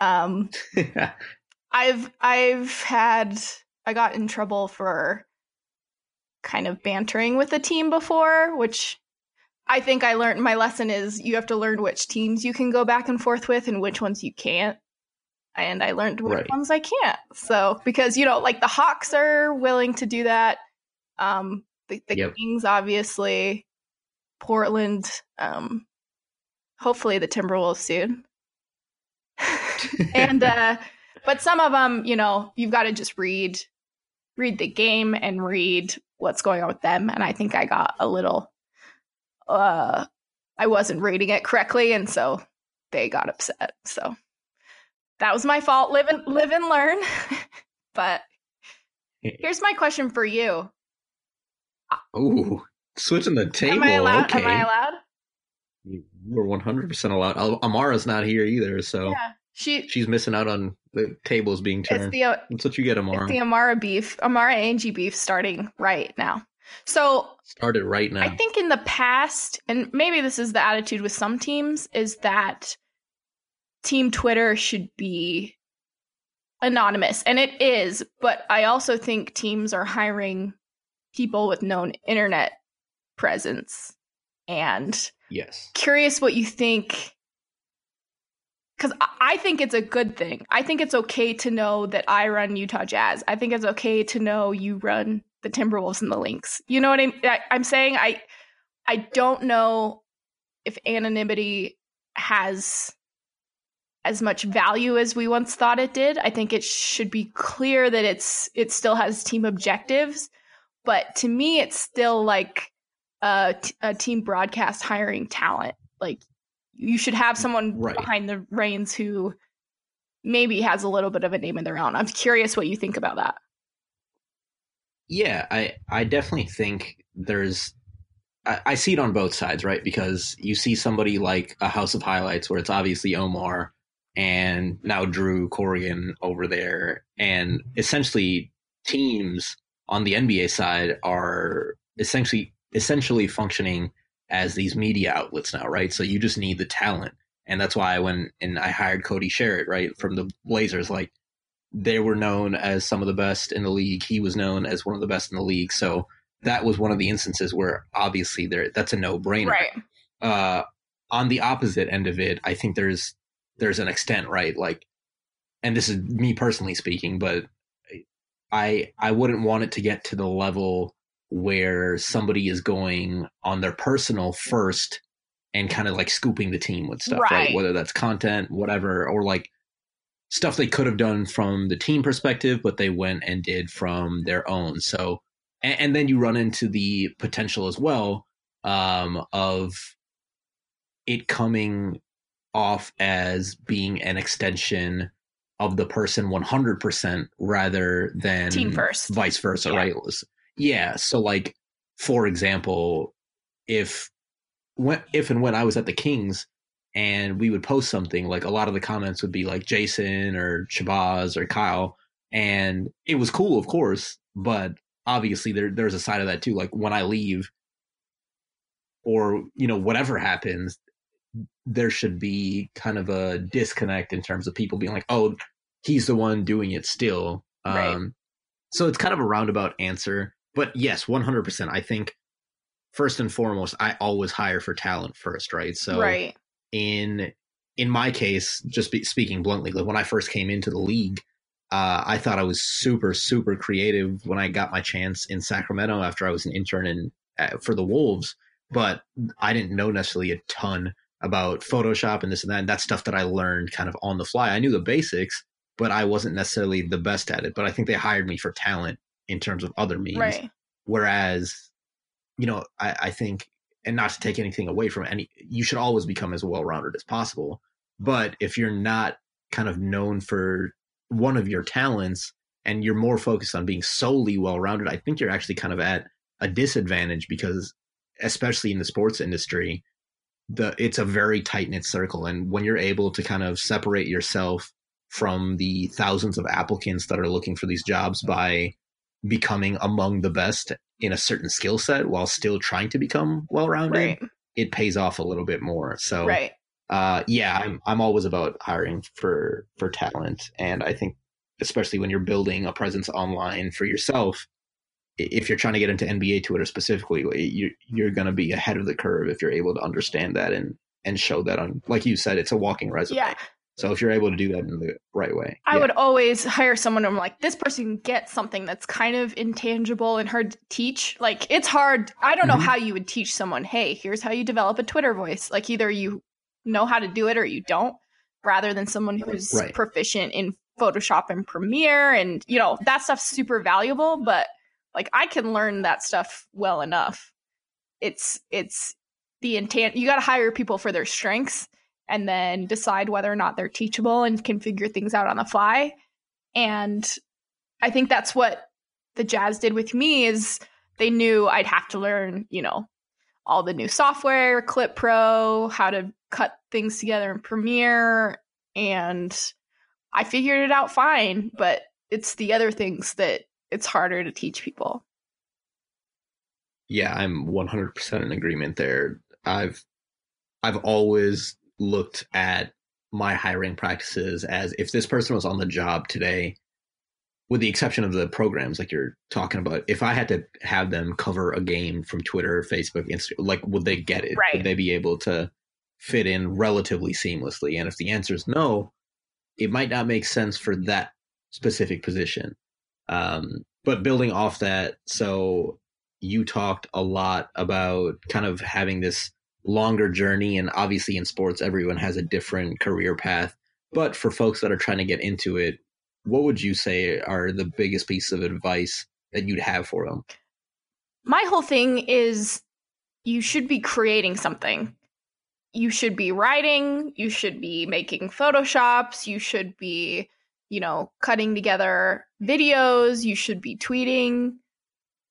Um, I've I've had I got in trouble for kind of bantering with the team before, which I think I learned my lesson is you have to learn which teams you can go back and forth with and which ones you can't and I learned which right. ones I can't. So because you know, like the Hawks are willing to do that. Um, the, the yep. Kings, obviously, Portland. Um, hopefully the Timberwolves soon. and uh, but some of them, you know, you've got to just read, read the game and read what's going on with them. And I think I got a little. Uh, I wasn't reading it correctly, and so they got upset. So that was my fault. Live and live and learn. but here's my question for you. Ooh, switching the table. Am I allowed? Okay. Am I allowed? We're one hundred percent allowed. Amara's not here either, so yeah, she she's missing out on the tables being turned. It's the, uh, That's what you get, Amara. It's the Amara beef, Amara Angie beef, starting right now. So started right now. I think in the past, and maybe this is the attitude with some teams, is that team Twitter should be anonymous. And it is, but I also think teams are hiring people with known internet presence. And yes, curious what you think. Because I think it's a good thing. I think it's okay to know that I run Utah Jazz. I think it's okay to know you run the Timberwolves and the Lynx. You know what I'm, I'm saying? I I don't know if anonymity has as much value as we once thought it did. I think it should be clear that it's it still has team objectives, but to me, it's still like a, a team broadcast hiring talent. Like you should have someone right. behind the reins who maybe has a little bit of a name of their own. I'm curious what you think about that. yeah, I I definitely think there's I, I see it on both sides, right? Because you see somebody like a House of Highlights where it's obviously Omar and now Drew Corrigan over there, and essentially teams on the NBA side are essentially essentially functioning as these media outlets now, right? So you just need the talent. And that's why when and I hired Cody Sherritt, right, from the Blazers, like they were known as some of the best in the league. He was known as one of the best in the league. So that was one of the instances where obviously there that's a no brainer. Right. Uh, on the opposite end of it, I think there's there's an extent, right? Like, and this is me personally speaking, but I I wouldn't want it to get to the level where somebody is going on their personal first and kind of like scooping the team with stuff, right? right? Whether that's content, whatever, or like stuff they could have done from the team perspective, but they went and did from their own. So, and, and then you run into the potential as well um, of it coming off as being an extension of the person 100% rather than team first, vice versa, yeah. right? Yeah. So, like, for example, if when if and when I was at the Kings and we would post something, like a lot of the comments would be like Jason or Shahbaz or Kyle, and it was cool, of course, but obviously there there's a side of that too. Like when I leave, or you know whatever happens, there should be kind of a disconnect in terms of people being like, oh, he's the one doing it still. Right. Um, so it's kind of a roundabout answer, but yes, 100%. I think first and foremost, I always hire for talent first, right? So right. in in my case, just be, speaking bluntly, like when I first came into the league, uh, I thought I was super super creative when I got my chance in Sacramento after I was an intern in uh, for the Wolves, but I didn't know necessarily a ton about Photoshop and this and that. And that's stuff that I learned kind of on the fly. I knew the basics, but I wasn't necessarily the best at it. But I think they hired me for talent in terms of other means. Right. Whereas you know, I, I think, and not to take anything away from any, you should always become as well rounded as possible. But if you're not kind of known for one of your talents and you're more focused on being solely well rounded, I think you're actually kind of at a disadvantage because, especially in the sports industry, the it's a very tight knit circle, and when you're able to kind of separate yourself from the thousands of applicants that are looking for these jobs mm. by becoming among the best in a certain skill set while still trying to become well rounded, right. it pays off a little bit more. So, right. uh, yeah, I'm I'm always about hiring for for talent, and I think especially when you're building a presence online for yourself, if you're trying to get into NBA Twitter specifically, you you're going to be ahead of the curve if you're able to understand that and and show that on like you said, it's a walking resume. Yeah. So if you're able to do that in the right way, I yeah. would always hire someone. I'm like, this person gets something that's kind of intangible and hard to teach. Like it's hard. I don't know mm-hmm. how you would teach someone. Hey, here's how you develop a Twitter voice. Like either you know how to do it or you don't. Rather than someone who's right. proficient in Photoshop and Premiere, and you know that stuff's super valuable. But like I can learn that stuff well enough. It's it's the intent. You got to hire people for their strengths and then decide whether or not they're teachable and can figure things out on the fly. And I think that's what the Jazz did with me is they knew I'd have to learn, you know, all the new software, Clip Pro, how to cut things together in Premiere, and I figured it out fine, but it's the other things that it's harder to teach people. Yeah, I'm 100% in agreement there. I've I've always looked at my hiring practices as if this person was on the job today, with the exception of the programs like you're talking about, if I had to have them cover a game from Twitter, Facebook, Instagram, like would they get it? Right. Would they be able to fit in relatively seamlessly? And if the answer is no, it might not make sense for that specific position. Um, but building off that, so you talked a lot about kind of having this longer journey. And obviously, in sports, everyone has a different career path. But for folks that are trying to get into it, what would you say are the biggest piece of advice that you'd have for them? My whole thing is you should be creating something. You should be writing, you should be making photoshops, you should be, you know, cutting together videos, you should be tweeting.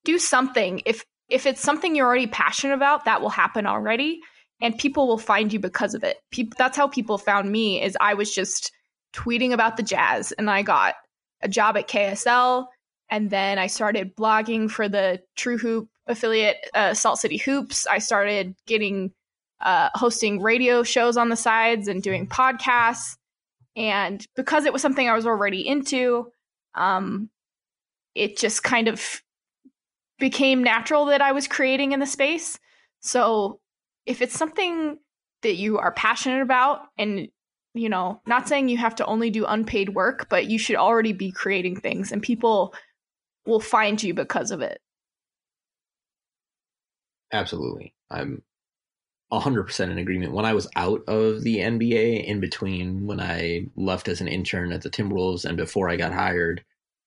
do something. If if it's something you're already passionate about, that will happen already and people will find you because of it. People, that's how people found me is I was just tweeting about the Jazz and I got a job at KSL and then I started blogging for the True Hoop affiliate uh, Salt City Hoops. I started getting uh, hosting radio shows on the sides and doing podcasts. And because it was something I was already into, um, it just kind of became natural that I was creating in the space. So if it's something that you are passionate about and you know, not saying you have to only do unpaid work, but you should already be creating things and people will find you because of it. Absolutely. I'm 100% in agreement. When I was out of the NBA, in between when I left as an intern at the Timberwolves and before I got hired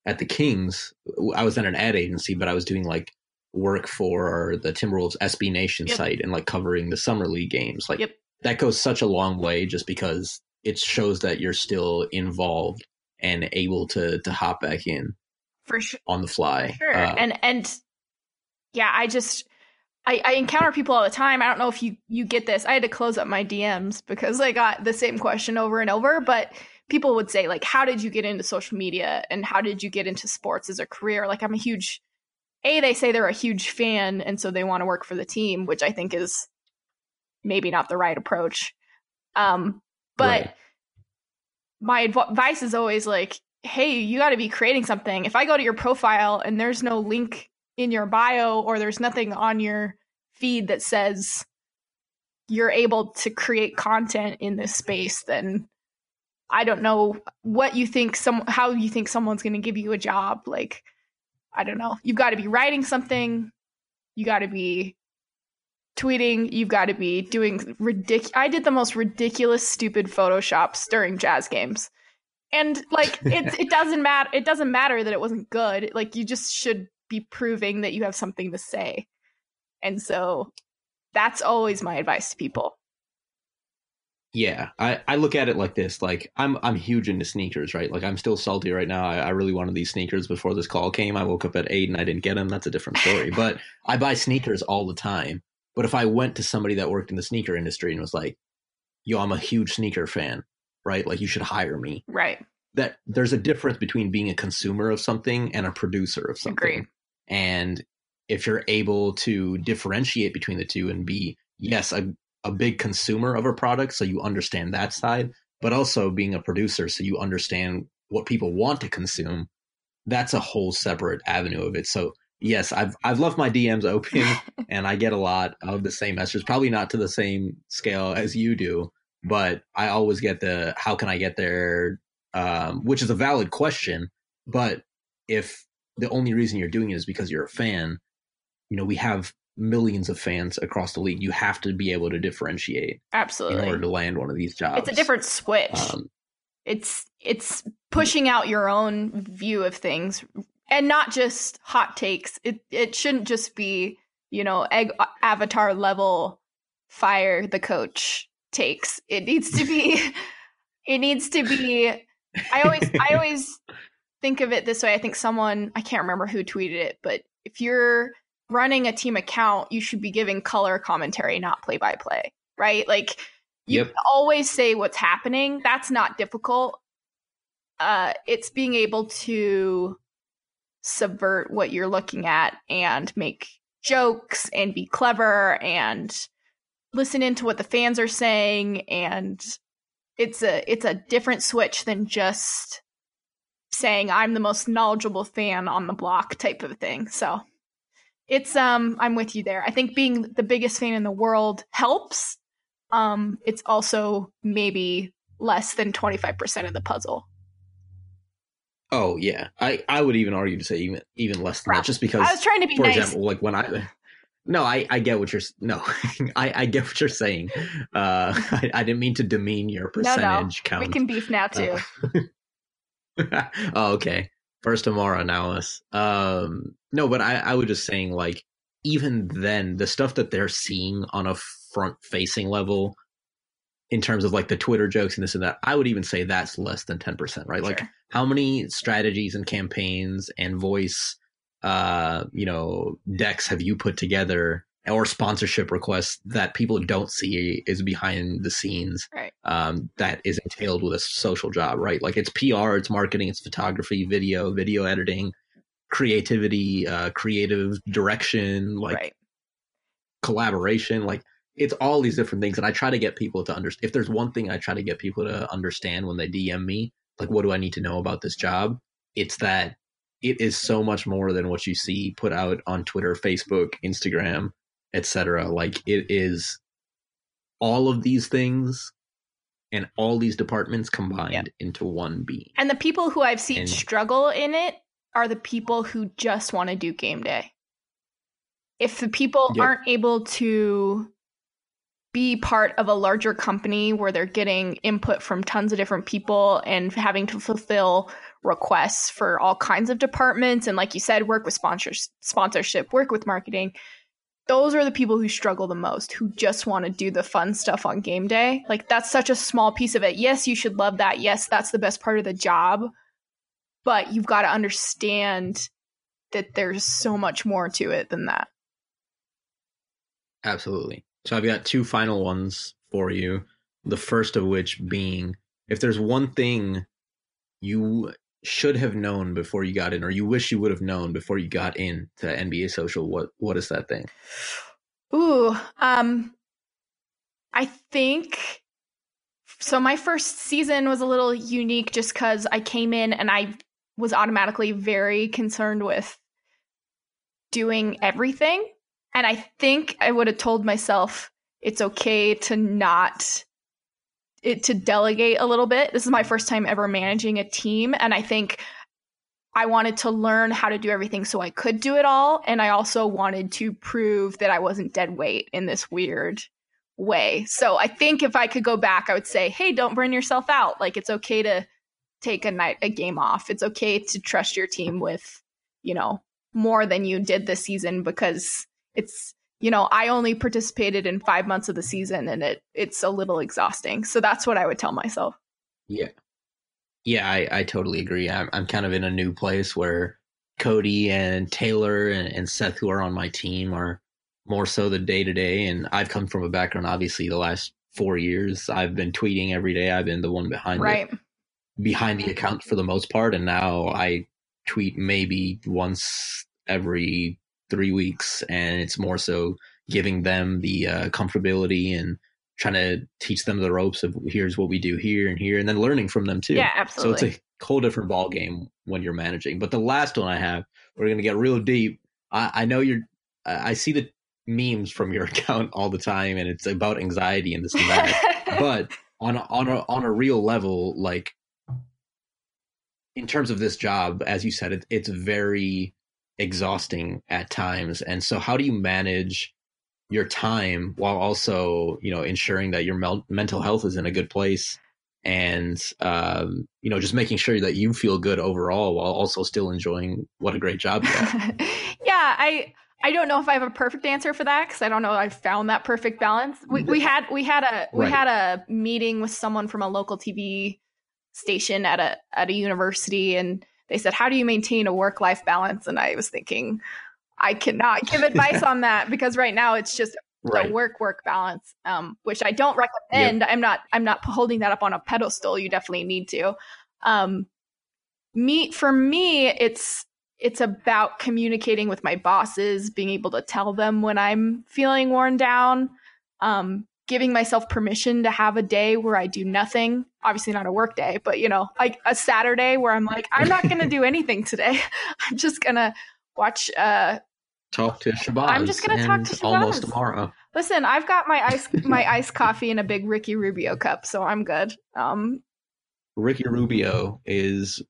at the Kings, I was at an ad agency, but I was doing like work for the Timberwolves SB Nation yep. site and like covering the summer league games. Like yep. that goes such a long way just because it shows that you're still involved and able to to hop back in for sure on the fly. Sure. Uh, and and yeah, I just I, I encounter people all the time. I don't know if you you get this. I had to close up my DMs because I got the same question over and over, but people would say like how did you get into social media and how did you get into sports as a career? Like I'm a huge a they say they're a huge fan and so they want to work for the team, which I think is maybe not the right approach. Um, but right. my advice is always like, hey, you got to be creating something. If I go to your profile and there's no link in your bio or there's nothing on your feed that says you're able to create content in this space, then I don't know what you think some how you think someone's going to give you a job. Like I don't know. You've got to be writing something. You got to be tweeting. You've got to be doing ridiculous. I did the most ridiculous, stupid photoshops during jazz games, and like it, it doesn't matter. It doesn't matter that it wasn't good. Like you just should be proving that you have something to say, and so that's always my advice to people. Yeah, I, I look at it like this. Like I'm I'm huge into sneakers, right? Like I'm still salty right now. I, I really wanted these sneakers before this call came. I woke up at eight and I didn't get them. That's a different story. but I buy sneakers all the time. But if I went to somebody that worked in the sneaker industry and was like, "Yo, I'm a huge sneaker fan," right? Like you should hire me. Right. That there's a difference between being a consumer of something and a producer of something. Agreed. And if you're able to differentiate between the two and be yes, a a big consumer of a product, so you understand that side, but also being a producer, so you understand what people want to consume. That's a whole separate avenue of it. So yes, I've I've left my DMs open, and I get a lot of the same messages. Probably not to the same scale as you do, but I always get the how can I get there, um, which is a valid question. But if the only reason you're doing it is because you're a fan, you know, we have millions of fans across the league. You have to be able to differentiate absolutely in order to land one of these jobs. It's a different switch. Um, it's it's pushing out your own view of things and not just hot takes. It it shouldn't just be you know egg avatar level fire the coach takes. It needs to be. it needs to be. I always I always think of it this way. I think someone I can't remember who tweeted it, but if you're running a team account, you should be giving color commentary, not play by play, right? Like you yep. always say what's happening. That's not difficult. Uh, it's being able to subvert what you're looking at and make jokes and be clever and listen into what the fans are saying and it's a it's a different switch than just saying I'm the most knowledgeable fan on the block type of thing. So it's um I'm with you there. I think being the biggest fan in the world helps. Um it's also maybe less than 25% of the puzzle. Oh yeah. I I would even argue to say even even less than that just because I was trying to be for nice. example like when I no, I, I get what you're no, I, I get what you're saying. Uh, I, I didn't mean to demean your percentage no, no. count. We can beef now too. Uh, oh, okay first tomorrow now um no but i i was just saying like even then the stuff that they're seeing on a front facing level in terms of like the twitter jokes and this and that i would even say that's less than 10% right sure. like how many strategies and campaigns and voice uh, you know, decks have you put together or sponsorship requests that people don't see is behind the scenes right. um, that is entailed with a social job, right? Like it's PR, it's marketing, it's photography, video, video editing, creativity, uh, creative direction, like right. collaboration, like it's all these different things. And I try to get people to understand. If there's one thing I try to get people to understand when they DM me, like what do I need to know about this job? It's that it is so much more than what you see put out on Twitter, Facebook, Instagram, etc. Like it is all of these things and all these departments combined yep. into one being. And the people who I've seen and, struggle in it are the people who just want to do game day. If the people yep. aren't able to be part of a larger company where they're getting input from tons of different people and having to fulfill requests for all kinds of departments and like you said work with sponsors sponsorship work with marketing those are the people who struggle the most who just want to do the fun stuff on game day. Like that's such a small piece of it. Yes you should love that. Yes that's the best part of the job. But you've got to understand that there's so much more to it than that. Absolutely. So i've got two final ones for you. The first of which being if there's one thing you should have known before you got in, or you wish you would have known before you got in to NBA Social? What what is that thing? Ooh, um, I think so. My first season was a little unique just because I came in and I was automatically very concerned with doing everything, and I think I would have told myself it's okay to not it to delegate a little bit. This is my first time ever managing a team. And I think I wanted to learn how to do everything so I could do it all. And I also wanted to prove that I wasn't dead weight in this weird way. So I think if I could go back, I would say, hey, don't burn yourself out. Like it's okay to take a night, a game off. It's okay to trust your team with, you know, more than you did this season because it's you know, I only participated in five months of the season and it it's a little exhausting. So that's what I would tell myself. Yeah. Yeah, I, I totally agree. I'm I'm kind of in a new place where Cody and Taylor and, and Seth who are on my team are more so the day to day and I've come from a background obviously the last four years. I've been tweeting every day. I've been the one behind right. the behind the account for the most part and now I tweet maybe once every three weeks, and it's more so giving them the uh, comfortability and trying to teach them the ropes of here's what we do here and here, and then learning from them too. Yeah, absolutely. So it's a whole different ball game when you're managing. But the last one I have, we're gonna get real deep. I, I know you're. I see the memes from your account all the time, and it's about anxiety and this and that. but on a, on a on a real level, like in terms of this job, as you said, it, it's very exhausting at times. And so, how do you manage your time while also, you know, ensuring that your mel- mental health is in a good place? And um, you know, just making sure that you feel good overall while also still enjoying what a great job you have. yeah, I I don't know if I have a perfect answer for that because I don't know I've found that perfect balance. We, we had we had a we right. had a meeting with someone from a local TV station at a at a university and they said, How do you maintain a work life balance? And I was thinking, I cannot give advice on that because right now it's just right. a work work balance, um, which I don't recommend. Yep. I'm not I'm not holding that up on a pedestal. You definitely need to. Um, me for me, it's it's about communicating with my bosses, being able to tell them when I'm feeling worn down, um, giving myself permission to have a day where I do nothing. Obviously, not a work day, but you know, like a Saturday where I'm like, I'm not going to do anything today. I'm just going to watch. Uh, talk to Shahbaz. I'm just going to talk to Shahbaz. almost tomorrow. Listen, I've got my ice my iced coffee in a big Ricky Rubio cup, so I'm good. Um, Ricky Rubio is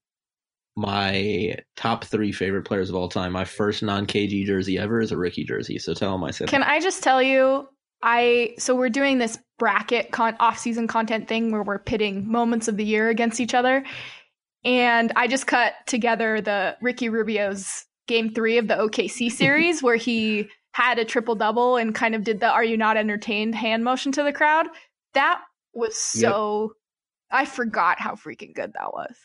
my top three favorite players of all time. My first non KG jersey ever is a Ricky jersey. So tell him I said. Can that. I just tell you? I so we're doing this bracket con- off-season content thing where we're pitting moments of the year against each other. And I just cut together the Ricky Rubio's game 3 of the OKC series where he had a triple double and kind of did the are you not entertained hand motion to the crowd. That was so yep. I forgot how freaking good that was.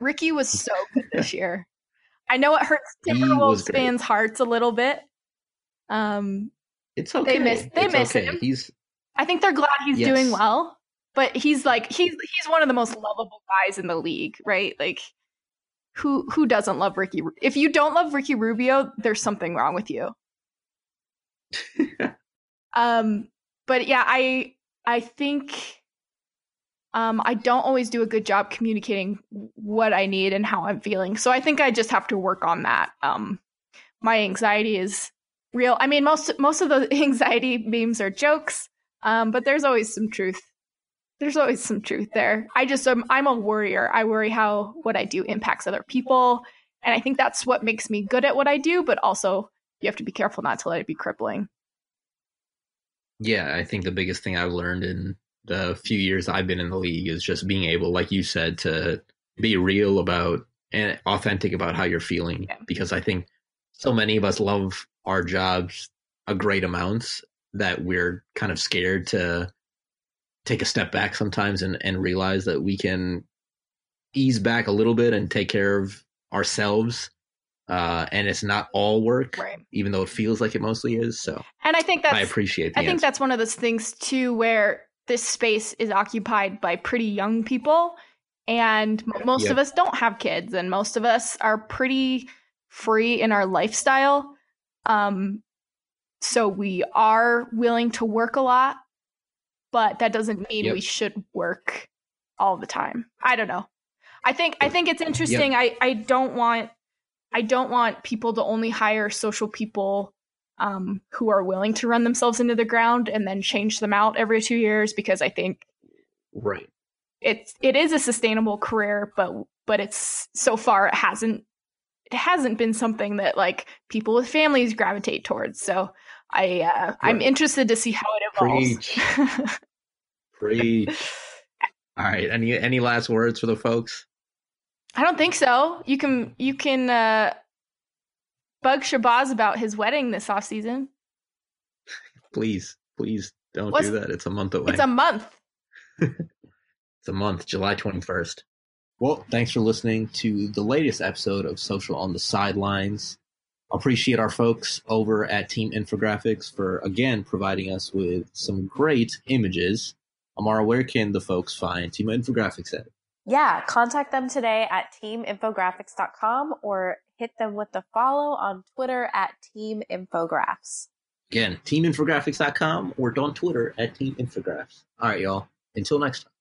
Ricky was so good this year. I know it hurts Timberwolves fans' hearts a little bit. Um, it's okay. They miss. They it's miss okay. him. He's. I think they're glad he's Yes. doing well, but he's like he's he's one of the most lovable guys in the league, right? Like who who doesn't love Ricky? If you don't love Ricky Rubio, there's something wrong with you. Um, but yeah, I I think um, I don't always do a good job communicating what I need and how I'm feeling. So I think I just have to work on that. Um, my anxiety is real. I mean, most most of the anxiety memes are jokes, um, but there's always some truth. There's always some truth there. I just um, I'm a worrier. I worry how what I do impacts other people, and I think that's what makes me good at what I do. But also, you have to be careful not to let it be crippling. Yeah, I think the biggest thing I've learned in the few years I've been in the league is just being able, like you said, to be real about and authentic about how you're feeling. Yeah. Because I think so many of us love our jobs a great amount that we're kind of scared to take a step back sometimes and, and realize that we can ease back a little bit and take care of ourselves. Uh, and it's not all work, Right. even though it feels like it mostly is. So And I think that's I appreciate I think answer. that's one of those things too where this space is occupied by pretty young people and most Yeah. of us don't have kids and most of us are pretty free in our lifestyle. Um so we are willing to work a lot, but that doesn't mean Yep. we should work all the time. I don't know. I think I think it's interesting. I I don't want I don't want people to only hire social people um, who are willing to run themselves into the ground and then change them out every two years because I think right. it's it is a sustainable career, but but it's so far it hasn't it hasn't been something that like people with families gravitate towards. So I uh, I'm interested to see how it evolves. Preach. All right. Any any last words for the folks? I don't think so. You can you can uh, bug Shahbaz about his wedding this off season. Please, please don't What's- do that. It's a month away. It's a month. It's a month, July 21st. Well, thanks for listening to the latest episode of Social on the Sidelines. Appreciate our folks over at Team Infographics for again providing us with some great images. Amara, where can the folks find Team Infographics at? Yeah, contact them today at teaminfographics.com or hit them with the follow on Twitter at Team Infographs. Again, teaminfographics.com or on Twitter at Team Infographs. All right, y'all. Until next time.